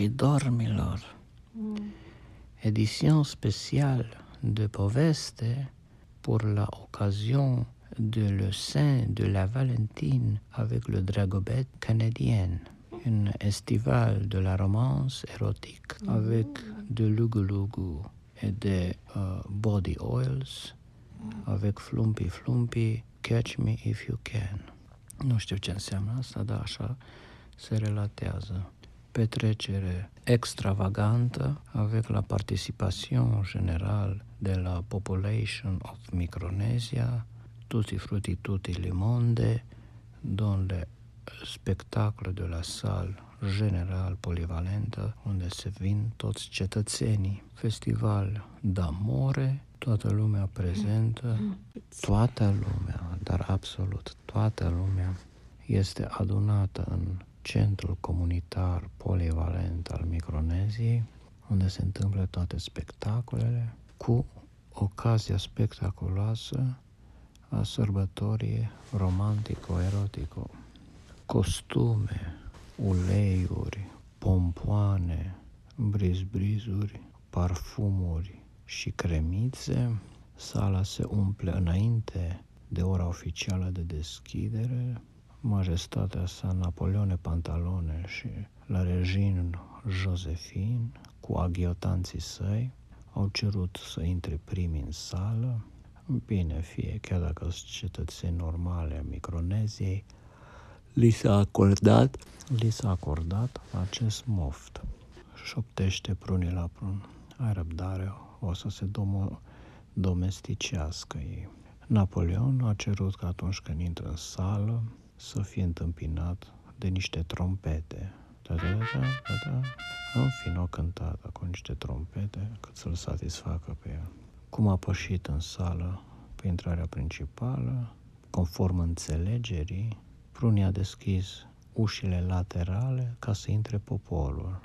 și dormilor. Édition spéciale de poveste pour la occasion de le Saint de la Valentine avec le Dragobet canadien, une estival de la romance érotique avec de lugu et de uh, body oils, avec flumpy flumpy, catch me if you can. Nu știu ce înseamnă asta, dar așa se relatează. Petrecere extravagantă avec la participation générale de la population of Micronesia, tutti frutti tutti le monde, dans le spectacole de la salle general polivalentă, unde se vin toți cetățenii. Festival d'amore, toată lumea prezentă, toată lumea, dar absolut toată lumea este adunată în centrul comunitar polivalent al Microneziei, unde se întâmplă toate spectacolele, cu ocazia spectaculoasă a sărbătorii romantico-erotico. Costume, uleiuri, pompoane, brizbrizuri, parfumuri și cremițe, sala se umple înainte de ora oficială de deschidere, majestatea sa Napoleone Pantalone și la regin Josephine, cu aghiotanții săi, au cerut să intre primi în sală. Bine fie, chiar dacă sunt cetățeni normale a Microneziei, li s-a acordat, li s-a acordat acest moft. Șoptește prunii la prun. Ai răbdare, o să se domo- domesticească ei. Napoleon a cerut că atunci când intră în sală să fie întâmpinat de niște trompete. Da, da, da, da, da, da. În fin, o cântat cu niște trompete cât să-l satisfacă pe el. Cum a pășit în sală pe intrarea principală, conform înțelegerii, Prunii a deschis ușile laterale ca să intre poporul,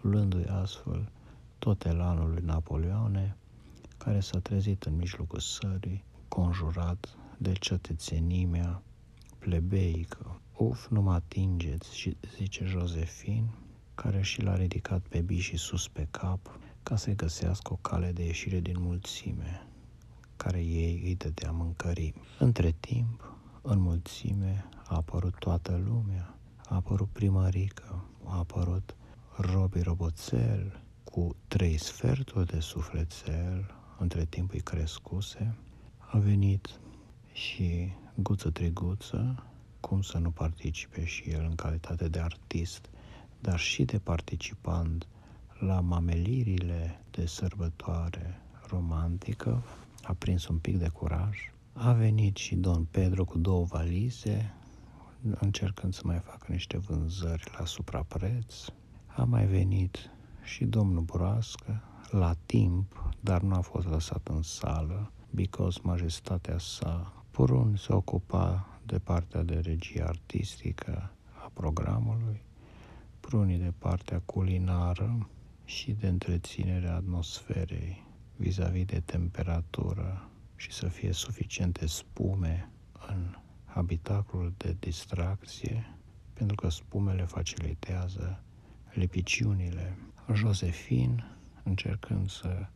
luându-i astfel tot elanul lui Napoleone, care s-a trezit în mijlocul sării, conjurat de cetățenimea plebeică. Uf, nu mă atingeți, zice Josefin, care și l-a ridicat pe bișii sus pe cap ca să-i găsească o cale de ieșire din mulțime, care ei îi dădea mâncării. Între timp, în mulțime a apărut toată lumea, a apărut primărică, a apărut Robi Roboțel cu trei sferturi de sufletel, între timp îi crescuse, a venit și Guță Triguță, cum să nu participe și el în calitate de artist, dar și de participant la mamelirile de sărbătoare romantică, a prins un pic de curaj. A venit și Don Pedro cu două valize, încercând să mai facă niște vânzări la suprapreț. A mai venit și domnul Broască la timp, dar nu a fost lăsat în sală, because majestatea sa Purun se ocupa de partea de regie artistică a programului, prunii de partea culinară și de întreținerea atmosferei vis-a-vis de temperatură și să fie suficiente spume în habitacul de distracție, pentru că spumele facilitează lipiciunile. Josephine, încercând să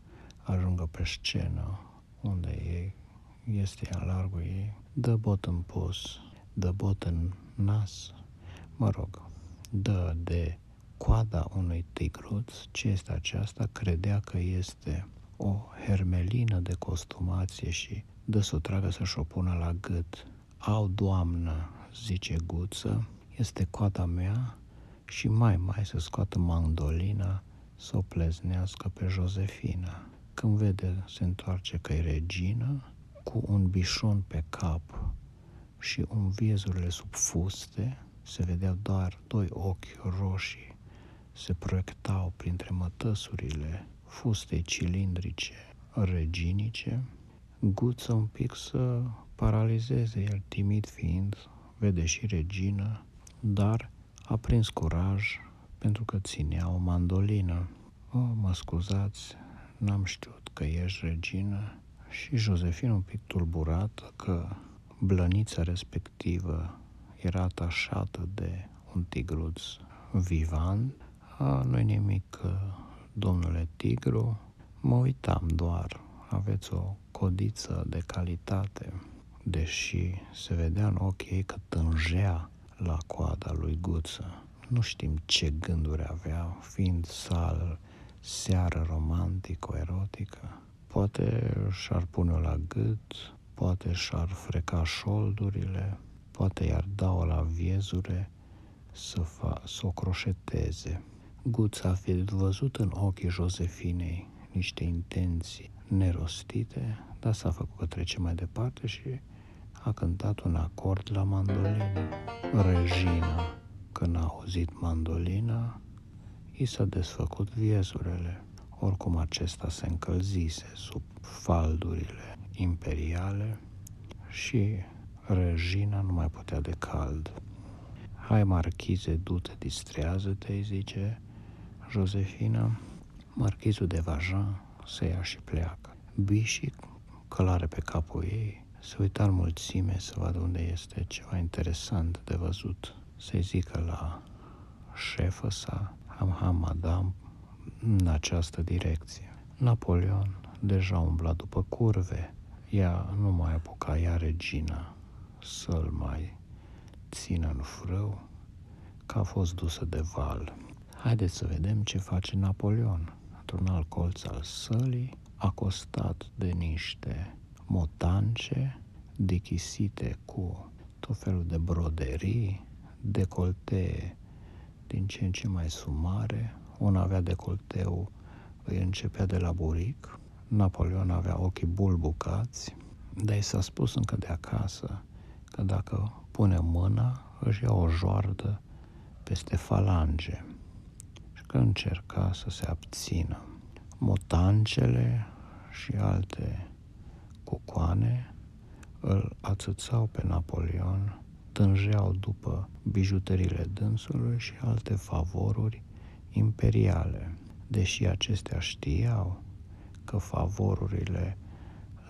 ajungă pe scenă unde ei este în largul ei, dă bot în pus, dă bot în nas, mă rog, dă de coada unui tigruț, ce este aceasta, credea că este o hermelină de costumație și dă să o tragă să-și o pună la gât. Au, doamnă, zice Guță, este coada mea și mai mai să scoată mandolina să o pleznească pe Josefina. Când vede, se întoarce că e regină, cu un bișon pe cap și un viezurile sub fuste, se vedea doar doi ochi roșii, se proiectau printre mătăsurile fustei cilindrice reginice, guță un pic să paralizeze el, timid fiind, vede și regină, dar a prins curaj pentru că ținea o mandolină. O, mă scuzați, n-am știut că ești regină și Josefin un pic tulburată că blănița respectivă era atașată de un tigruț vivant, A, nu nimic, domnule Tigru, mă uitam doar, aveți o codiță de calitate, deși se vedea în ochii ei că tângea la coada lui Guță. Nu știm ce gânduri avea, fiind sal, seară romantico-erotică. Poate și-ar pune-o la gât, poate și-ar freca șoldurile, poate i-ar da-o la viezure să, fa, să o croșeteze. Guța a fi văzut în ochii Josefinei niște intenții nerostite, dar s-a făcut că trece mai departe și a cântat un acord la mandolină. Regina, când a auzit mandolina, i s-a desfăcut viezurele. Oricum acesta se încălzise sub faldurile imperiale și regina nu mai putea de cald. Hai, marchize, du-te, distrează-te, îi zice Josefina. Marchizul de Vajan se ia și pleacă. Bișic călare pe capul ei, se uita în mulțime să vadă unde este ceva interesant de văzut. Să-i zică la șefă sa, ham, ham, madame, în această direcție. Napoleon deja umbla după curve, ea nu mai apuca, ea regina, să-l mai țină în frâu, că a fost dusă de val. Haideți să vedem ce face Napoleon. Într-un alt colț al sălii, acostat de niște motance dechisite cu tot felul de broderii, decolte din ce în ce mai sumare. Un avea decolteu, îi începea de la buric. Napoleon avea ochii bulbucați, dar i s-a spus încă de acasă că dacă pune mâna, își ia o joardă peste falange și că încerca să se abțină. Motancele și alte cucoane îl ațățau pe Napoleon, tânjeau după bijuteriile dânsului și alte favoruri imperiale, deși acestea știau că favorurile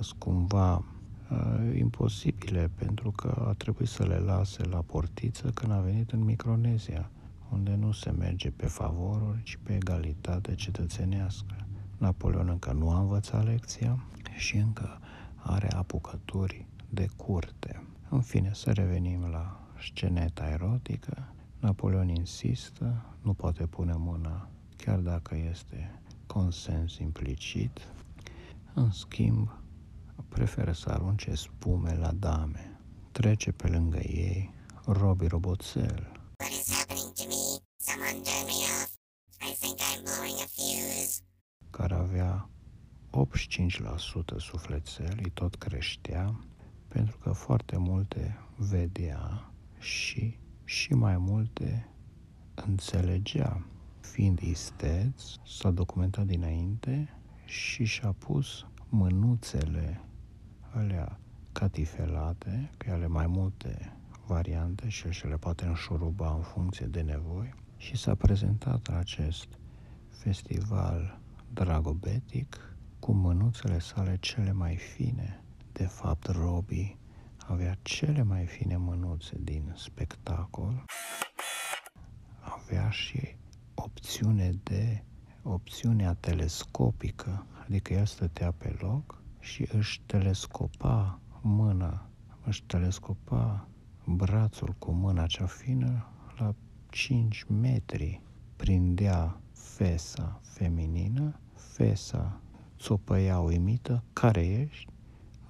sunt cumva uh, imposibile pentru că a trebuit să le lase la portiță când a venit în Micronezia, unde nu se merge pe favoruri, ci pe egalitate cetățenească. Napoleon încă nu a învățat lecția și încă are apucături de curte. În fine, să revenim la sceneta erotică. Napoleon insistă, nu poate pune mâna, chiar dacă este consens implicit. În schimb, preferă să arunce spume la dame. Trece pe lângă ei Robbie Roboțel. What is happening to me? Someone turn me off. Și think I'm blowing a fuse. Care avea 85% sufletel, îi tot creștea, pentru că foarte multe vedea și, și mai multe înțelegea. Fiind isteț, s-a documentat dinainte și și-a pus mânuțele alea catifelate, că ale mai multe variante și și le poate înșuruba în funcție de nevoi și s-a prezentat la acest festival dragobetic cu mânuțele sale cele mai fine. De fapt, Robbie avea cele mai fine mânuțe din spectacol. Avea și opțiune de opțiunea telescopică, adică el stătea pe loc și își telescopa mâna, își telescopa brațul cu mâna cea fină la 5 metri. Prindea fesa feminină, fesa țopăia uimită, care ești?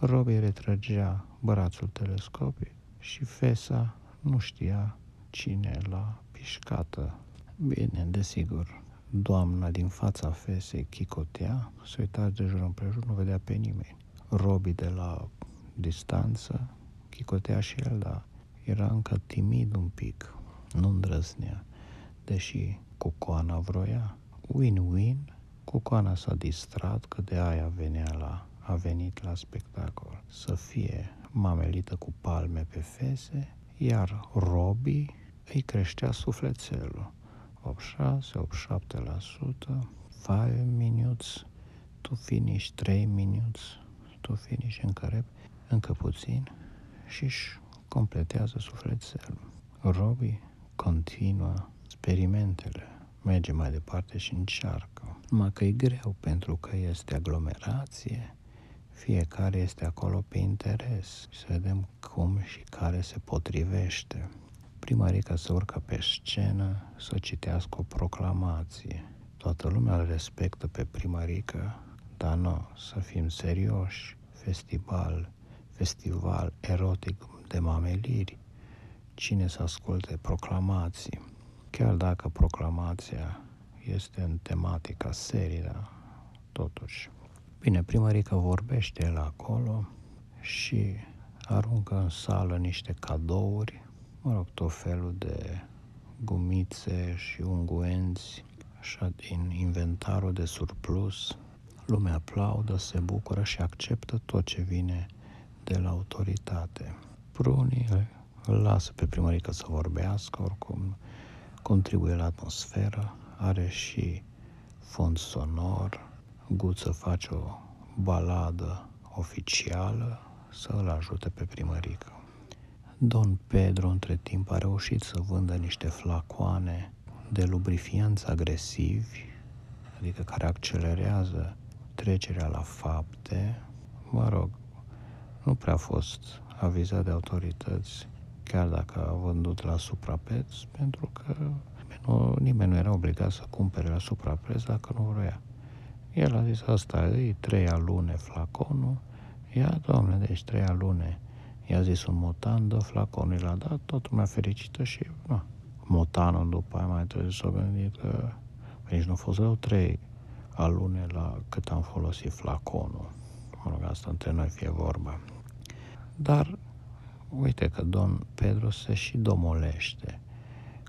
Robi retrăgea brațul telescopic și Fesa nu știa cine l-a pișcată. Bine, desigur, doamna din fața Fesei chicotea, se uita de jur împrejur, nu vedea pe nimeni. Robi de la distanță chicotea și el, dar era încă timid un pic, nu îndrăznea, deși Cucoana vroia. Win-win, Cucoana s-a distrat că de aia venea la, a venit la spectacol. Să fie mamelită cu palme pe fese, iar Robi îi creștea sufletelul. 86, 87%, 5 minutes, tu finish 3 minutes, tu finish încă rep, încă puțin și își completează sufletelul. Robi continuă experimentele merge mai departe și încearcă. Numai că e greu pentru că este aglomerație, fiecare este acolo pe interes. Să vedem cum și care se potrivește. Primarica să urcă pe scenă să citească o proclamație. Toată lumea îl respectă pe primarică, dar nu, să fim serioși. Festival, festival erotic de mameliri. Cine să asculte proclamații? Chiar dacă proclamația este în tematica serii, da, totuși. Bine, primărică vorbește la acolo și aruncă în sală niște cadouri, mă rog, tot felul de gumițe și unguenți, așa din inventarul de surplus. Lumea aplaudă, se bucură și acceptă tot ce vine de la autoritate. Prunii îl lasă pe primărică să vorbească, oricum contribuie la atmosferă, are și fond sonor, Guță face o baladă oficială să îl ajute pe primărică. Don Pedro între timp a reușit să vândă niște flacoane de lubrifianți agresivi, adică care accelerează trecerea la fapte. Mă rog, nu prea a fost avizat de autorități, chiar dacă a vândut la suprapreț, pentru că nu, nimeni nu era obligat să cumpere la suprapreț dacă nu vrea. El a zis, asta e trei alune flaconul, ia, domnule, deci trei alune. I-a zis un motan, dă flaconul, l-a dat, tot lumea fericită și, na, motanul după aia mai trebuie să o gândit că nici nu a fost rău trei alune la cât am folosit flaconul. Mă rog, asta între noi fie vorba. Dar uite că domn Pedro se și domolește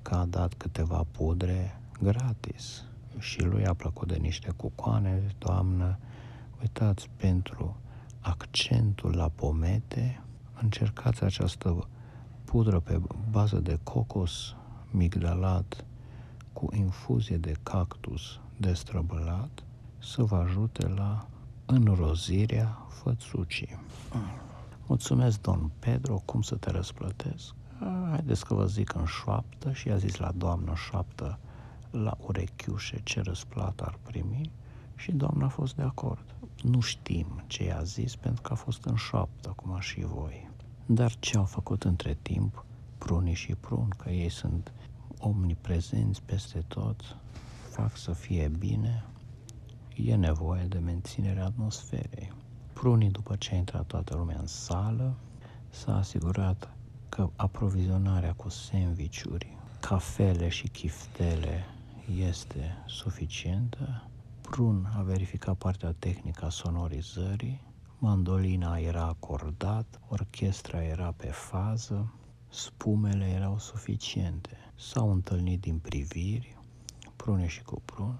că a dat câteva pudre gratis și lui a plăcut de niște cucoane, doamnă, uitați, pentru accentul la pomete, încercați această pudră pe bază de cocos migdalat cu infuzie de cactus destrăbălat să vă ajute la înrozirea fățucii. Mulțumesc, domn Pedro, cum să te răsplătesc? Haideți că vă zic în șoaptă și a zis la doamnă șoaptă la urechiușe ce răsplată ar primi și doamna a fost de acord. Nu știm ce i-a zis pentru că a fost în șoaptă, cum și voi. Dar ce au făcut între timp prunii și prun, că ei sunt omniprezenți peste tot, fac să fie bine, e nevoie de menținerea atmosferei. Prunii, după ce a intrat toată lumea în sală, s-a asigurat că aprovizionarea cu sandvișuri, cafele și chiftele este suficientă. Prun a verificat partea tehnică a sonorizării, mandolina era acordat, orchestra era pe fază, spumele erau suficiente. S-au întâlnit din priviri, prune și cu prun,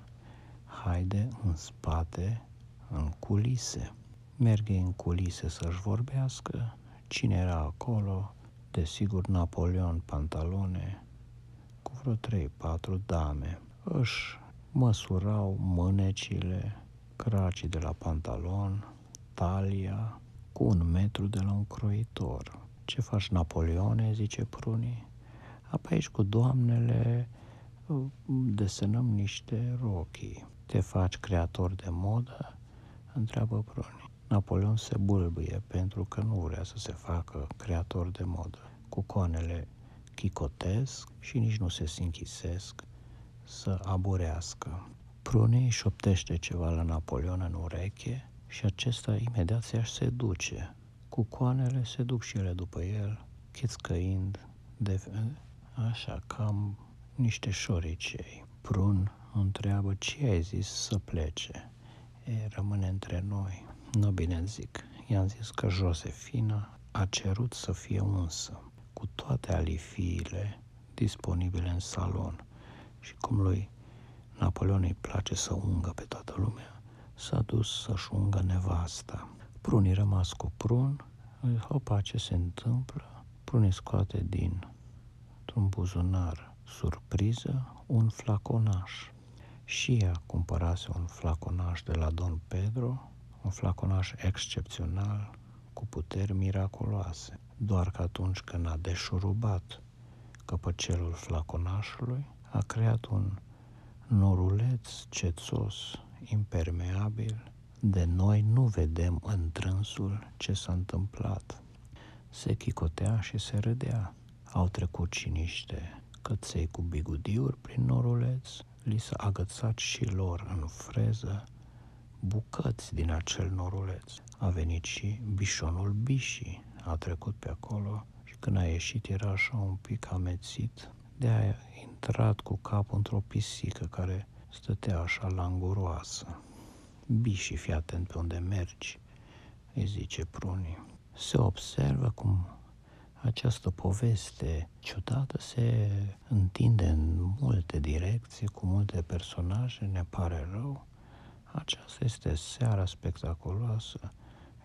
haide în spate, în culise. Merge în culise să-și vorbească, cine era acolo, desigur Napoleon Pantalone, cu vreo trei, patru dame își măsurau mânecile, cracii de la pantalon, talia, cu un metru de la un croitor. Ce faci, Napoleone?" zice Pruni. Apoi aici cu doamnele desenăm niște rochii. Te faci creator de modă? Întreabă Pruni. Napoleon se bâlbâie pentru că nu vrea să se facă creator de modă. Cu coanele chicotesc și nici nu se sinchisesc să aburească. Prunei șoptește ceva la Napoleon în ureche și acesta imediat se duce. Cu coanele se duc și ele după el, chițcăind de așa cam niște șoricei. Prun întreabă ce ai zis să plece. E, rămâne între noi. Nu bine zic. I-am zis că Josefina a cerut să fie unsă, cu toate alifiile disponibile în salon și cum lui Napoleon îi place să ungă pe toată lumea, s-a dus să-și ungă nevasta. Prunii rămas cu prun, hopa, ce se întâmplă? Prunii scoate din un buzunar surpriză un flaconaș. Și ea cumpărase un flaconaș de la Don Pedro, un flaconaș excepțional, cu puteri miraculoase. Doar că atunci când a deșurubat căpăcelul flaconașului, a creat un noruleț cețos, impermeabil, de noi nu vedem în trânsul ce s-a întâmplat. Se chicotea și se râdea. Au trecut și niște căței cu bigudiuri prin noruleț, li s-a agățat și lor în freză bucăți din acel noruleț. A venit și bișonul Bișii, a trecut pe acolo și când a ieșit era așa un pic amețit, de a intrat cu capul într-o pisică care stătea așa languroasă. Bișii, fii atent pe unde mergi, îi zice prunii. Se observă cum această poveste ciudată se întinde în multe direcții, cu multe personaje, ne pare rău. Aceasta este seara spectaculoasă,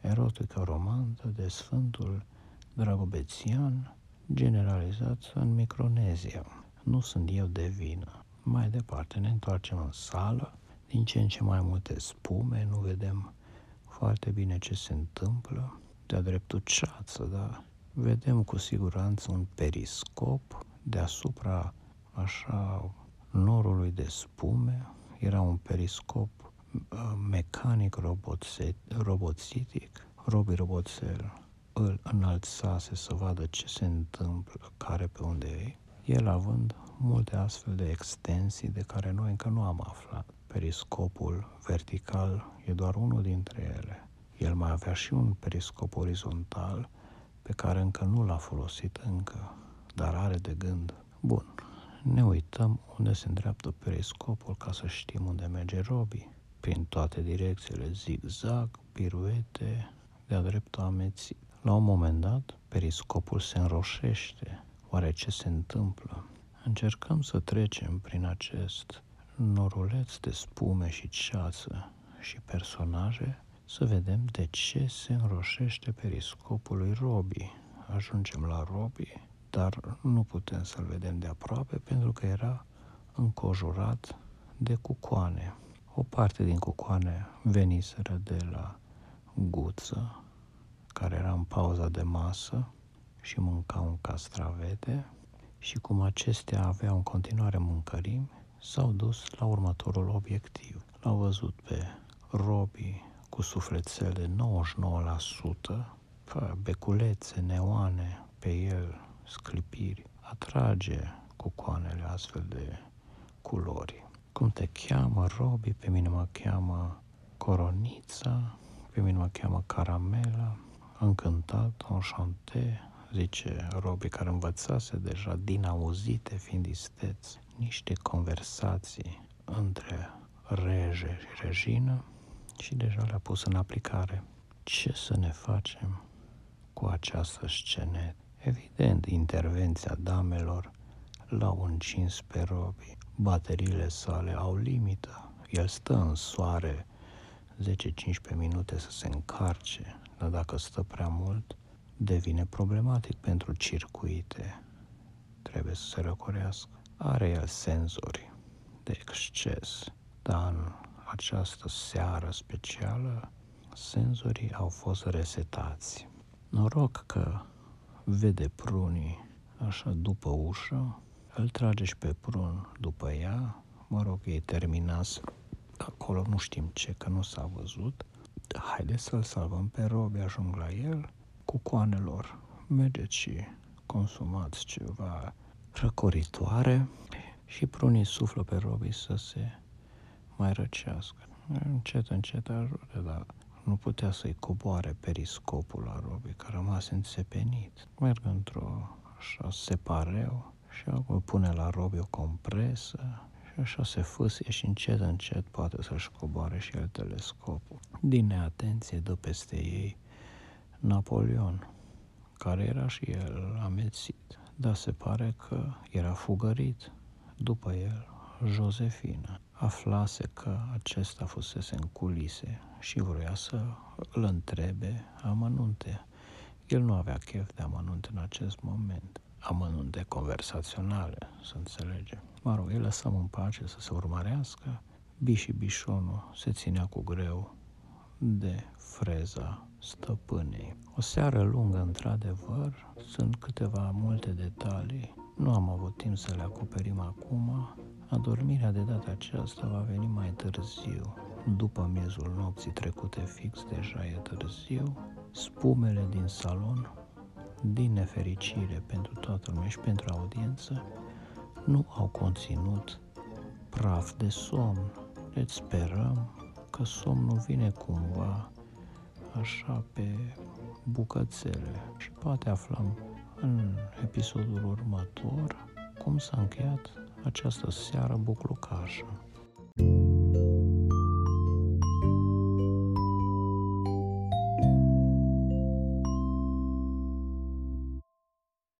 erotică romantă de Sfântul Dragobețian, generalizat în Micronezia. Nu sunt eu de vină. Mai departe, ne întoarcem în sală, din ce în ce mai multe spume, nu vedem foarte bine ce se întâmplă, de-a dreptul ceață, da? Vedem cu siguranță un periscop deasupra așa norului de spume. Era un periscop uh, mecanic roboțitic, Robi Roboțel îl înălțase să vadă ce se întâmplă, care pe unde e, el având multe astfel de extensii de care noi încă nu am aflat. Periscopul vertical e doar unul dintre ele. El mai avea și un periscop orizontal pe care încă nu l-a folosit încă, dar are de gând. Bun, ne uităm unde se îndreaptă periscopul ca să știm unde merge Robi. Prin toate direcțiile, zigzag, piruete, de-a dreptul amețit. La un moment dat, periscopul se înroșește. Oare ce se întâmplă? Încercăm să trecem prin acest noruleț de spume și ceață și personaje să vedem de ce se înroșește periscopul lui Robi. Ajungem la Robi, dar nu putem să-l vedem de aproape pentru că era încojurat de cucoane. O parte din cucoane veniseră de la guță, care era în pauza de masă și mânca un castravete și cum acestea aveau în continuare mâncărimi, s-au dus la următorul obiectiv. L-au văzut pe robii cu sufletel de 99%, pe beculețe, neoane, pe el, sclipiri, atrage cu coanele astfel de culori. Cum te cheamă, Robi, pe mine mă cheamă Coronița, pe mine mă cheamă Caramela, încântat, enchanté, zice Robi, care învățase deja din auzite, fiind isteț, niște conversații între rege și regină și deja le-a pus în aplicare. Ce să ne facem cu această scenet? Evident, intervenția damelor l-au încins pe Robi. Bateriile sale au limită. El stă în soare 10-15 minute să se încarce, dar dacă stă prea mult, devine problematic pentru circuite. Trebuie să se răcorească. Are el senzori de exces, dar în această seară specială, senzorii au fost resetați. Noroc că vede prunii așa după ușă, îl trage și pe prun după ea, mă rog, ei terminați acolo, nu știm ce, că nu s-a văzut, haide să-l salvăm pe Robi, ajung la el, cu coanelor, mergeți și consumați ceva răcoritoare și pruniți suflă pe Robi să se mai răcească. Încet, încet ajunge, dar nu putea să-i coboare periscopul la Robi, că a rămas înțepenit. Merg într-o așa separeu și acum pune la Robi o compresă și așa se fâsie și încet, încet poate să-și coboare și el telescopul. Din neatenție dă peste ei Napoleon, care era și el amețit, dar se pare că era fugărit după el Josefina. Aflase că acesta fusese în culise și vrea să îl întrebe amănunte. El nu avea chef de amănunte în acest moment. Amănunte conversaționale, să înțelegem. Mă rog, îi lăsăm în pace să se urmărească. Bi și Bișonul se ținea cu greu de freza stăpânei. O seară lungă, într-adevăr, sunt câteva multe detalii. Nu am avut timp să le acoperim acum. Adormirea de data aceasta va veni mai târziu, după miezul nopții trecute fix, deja e târziu, spumele din salon, din nefericire pentru toată lumea și pentru audiență, nu au conținut praf de somn. Deci sperăm că somnul vine cumva așa pe bucățele și poate aflăm în episodul următor cum s-a încheiat această seară buclucașă. thank you